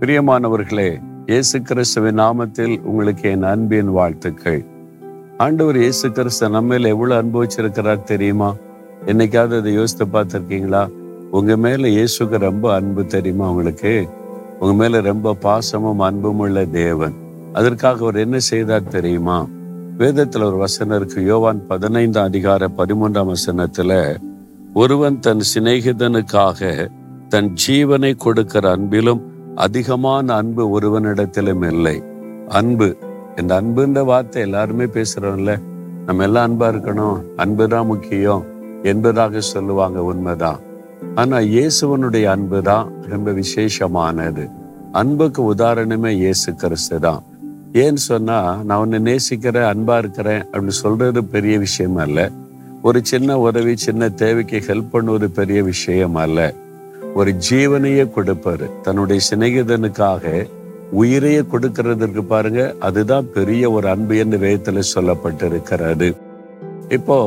பிரியமானவர்களே இயேசு கிறிஸ்துவின் நாமத்தில் உங்களுக்கு என் அன்பின் வாழ்த்துக்கள். ஆண்டவர் இயேசு கிறிஸ்து நம்மையில எவ்வளவு அனுபவிச்சிருக்கிறார் தெரியுமா? என்னைக்காவது அதை யோசித்து பார்த்துருக்கீங்களா? உங்க மேல இயேசுக்கு ரொம்ப அன்பு தெரியுமா உங்களுக்கு? உங்க மேல ரொம்ப பாசமும் அன்பும் உள்ள தேவன். அதற்காக அவர் என்ன செய்தார் தெரியுமா? வேதத்துல ஒரு வசனம் இருக்கு. யோவான் பதினைந்தாம் அதிகார பதிமூன்றாம் வசனத்துல ஒருவன் தன் சிநேகிதனுக்காக தன் ஜீவனை கொடுக்கிற அன்பிலும் அதிகமான அன்பு ஒருவனிடத்திலும் இல்லை. அன்பு இந்த அன்புன்ற வார்த்தை எல்லாருமே பேசுறோம்ல. நம்ம எல்லாம் அன்பா இருக்கணும். அன்புதான் முக்கியம். என்பதாக சொல்லுவாங்க உண்மைதான். ஆனா இயேசுவனுடைய அன்பு தான் ரொம்ப விசேஷமானது. அன்புக்கு உதாரணமே இயேசு கிறிஸ்து தான். ஏன்னு சொன்னா நான் உன்னை நேசிக்கிறேன் அன்பா இருக்கிறேன் அப்படின்னு சொல்றது பெரிய விஷயம் அல்ல. ஒரு சின்ன உதவி சின்ன தேவைக்கு ஹெல்ப் பண்ணுவது பெரிய விஷயம் அல்ல. ஒரு ஜீவனையே கொடுப்பாரு. தன்னுடைய சிநேகிதனுக்காக உயிரையே கொடுக்கறதற்கு பாருங்க அதுதான் பெரிய ஒரு அன்பு என்று வேதத்துல சொல்லப்பட்டிருக்கிறது. இப்போ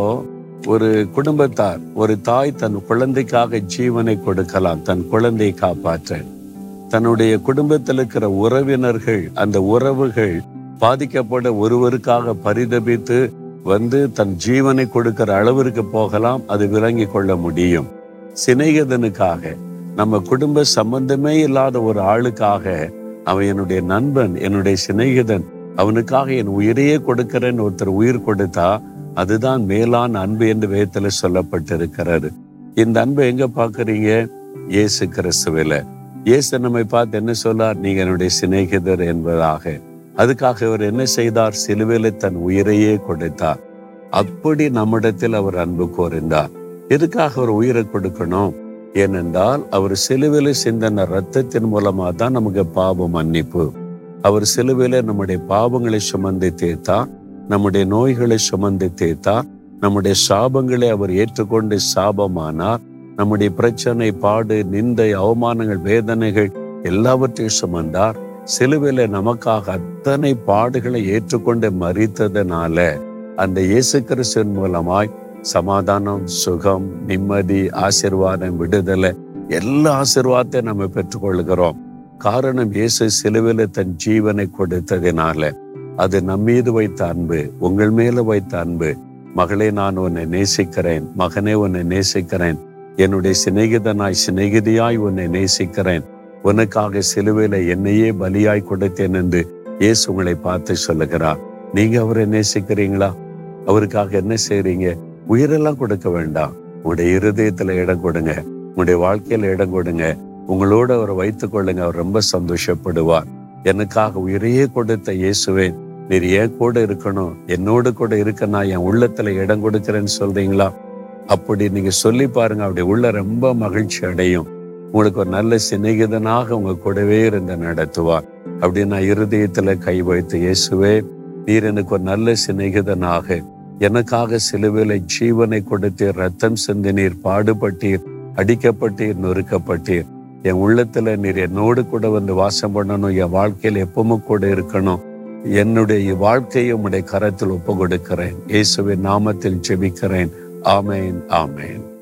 ஒரு குடும்பத்தார் ஒரு தாய் தன் குழந்தைக்காக ஜீவனை கொடுக்கலாம் தன் குழந்தையை காப்பாற்ற. தன்னுடைய குடும்பத்தில் இருக்கிற உறவினர்கள் அந்த உறவுகள் பாதிக்கப்பட ஒருவருக்காக பரிதபித்து வந்து தன் ஜீவனை கொடுக்கிற அளவிற்கு போகலாம் அது விளங்கி கொள்ள முடியும். சிநேகிதனுக்காக நம்ம குடும்ப சம்பந்தமே இல்லாத ஒரு ஆளுக்காக அவன் என்னுடைய நண்பன் என்னுடைய சிநேகிதன் அவனுக்காக என் உயிரையே கொடுக்கிறேன்னு ஒருத்தர் உயிர் கொடுத்தா அதுதான் மேலான அன்பு என்று வேதத்துல சொல்லப்பட்டிருக்கிறாரு இந்த அன்பை எங்க பாக்குறீங்க இயேசு கிறிஸ்துவில. இயேசு நம்மை பார்த்து என்ன சொல்லார்? நீங்க என்னுடைய சிநேகிதர் என்பதாக. அதுக்காக அவர் என்ன செய்தார்? சிலுவையில தன் உயிரையே கொடுத்தார். அப்படி நம்மிடத்தில் அவர் அன்பு கோரிந்தார். எதுக்காக அவர் உயிரை கொடுக்கணும்? ஏனென்றால் அவர் சிலுவையில சிந்தன ரத்தத்தின் மூலமா தான் நமக்கு பாவம் மன்னிப்பு. அவர் சிலுவையில நம்முடைய பாவங்களை சுமந்து தீர்த்தார் நம்முடைய நோய்களை சுமந்து தீர்த்தார் நம்முடைய சாபங்களை அவர் ஏற்றுக்கொண்டு சாபமானார். நம்முடைய பிரச்சனை பாடு நிந்தை அவமானங்கள் வேதனைகள் எல்லாவற்றையும் சுமந்தார். சிலுவையில நமக்காக அத்தனை பாடுகளை ஏற்றுக்கொண்டு மறித்ததுனால அந்த இயேசு கிறிஸ்துவின் மூலமாய் சமாதானம் சுகம் நிம்மதி ஆசிர்வாதம் விடுதலை எல்லா ஆசிர்வாதத்தையும் நம்ம பெற்றுக்கொள்கிறோம். காரணம் இயேசு சிலுவையில தன் ஜீவனை கொடுத்ததினால. அது நம்மீது வைத்த அன்பு உங்கள் மேல வைத்த அன்பு. மகளே நான் உன்னை நேசிக்கிறேன். மகனே உன்னை நேசிக்கிறேன். என்னுடைய சிநேகிதனாய் சிநேகிதியாய் உன்னை நேசிக்கிறேன். உனக்காக சிலுவையில என்னையே பலியாய் கொடுத்தேன் என்று இயேசு உங்களை பார்த்து சொல்லுகிறார். நீங்க அவரை நேசிக்கிறீங்களா? அவருக்காக என்ன செய்றீங்க? உயிரெல்லாம் கொடுக்க வேண்டாம். உங்களுடைய இருதயத்துல இடம் கொடுங்க. உங்களுடைய வாழ்க்கையில இடம் கொடுங்க. உங்களோட அவரை வைத்துக் கொள்ளுங்க. அவர் ரொம்ப சந்தோஷப்படுவார். எனக்காக உயிரையே கொடுத்த இயேசுவே நீர் ஏன் கூட இருக்கணும். என்னோடு கூட இருக்க நான் என் உள்ளத்துல இடம் கொடுக்கிறேன்னு சொல்றீங்களா? அப்படி நீங்க சொல்லி பாருங்க. அப்படி உள்ள ரொம்ப மகிழ்ச்சி அடையும். உங்களுக்கு ஒரு நல்ல சிநேகிதனாக உங்க கூடவே இருந்து நடத்துவார். அப்படி நான் இருதயத்துல கை வைத்து இயேசுவே நீர் எனக்கு ஒரு நல்ல சிநேகிதனாக எனக்காக சிலுவிலை ஜீவனை கொடுத்தீர் ரத்தம் சிந்தினீர் பாடுபட்டீர் அடிக்கப்பட்டீர் நொறுக்கப்பட்டீர். என் உள்ளத்துல நீர் என்னோடு கூட வந்து வாசம் பண்ணணும் என் வாழ்க்கையில் எப்பவும் கூட இருக்கணும். என்னுடைய வாழ்க்கையை உடைய கரத்தில் ஒப்பு கொடுக்கிறேன் இயேசுவின் நாமத்தில் ஜெபிக்கிறேன். ஆமேன் ஆமேன்.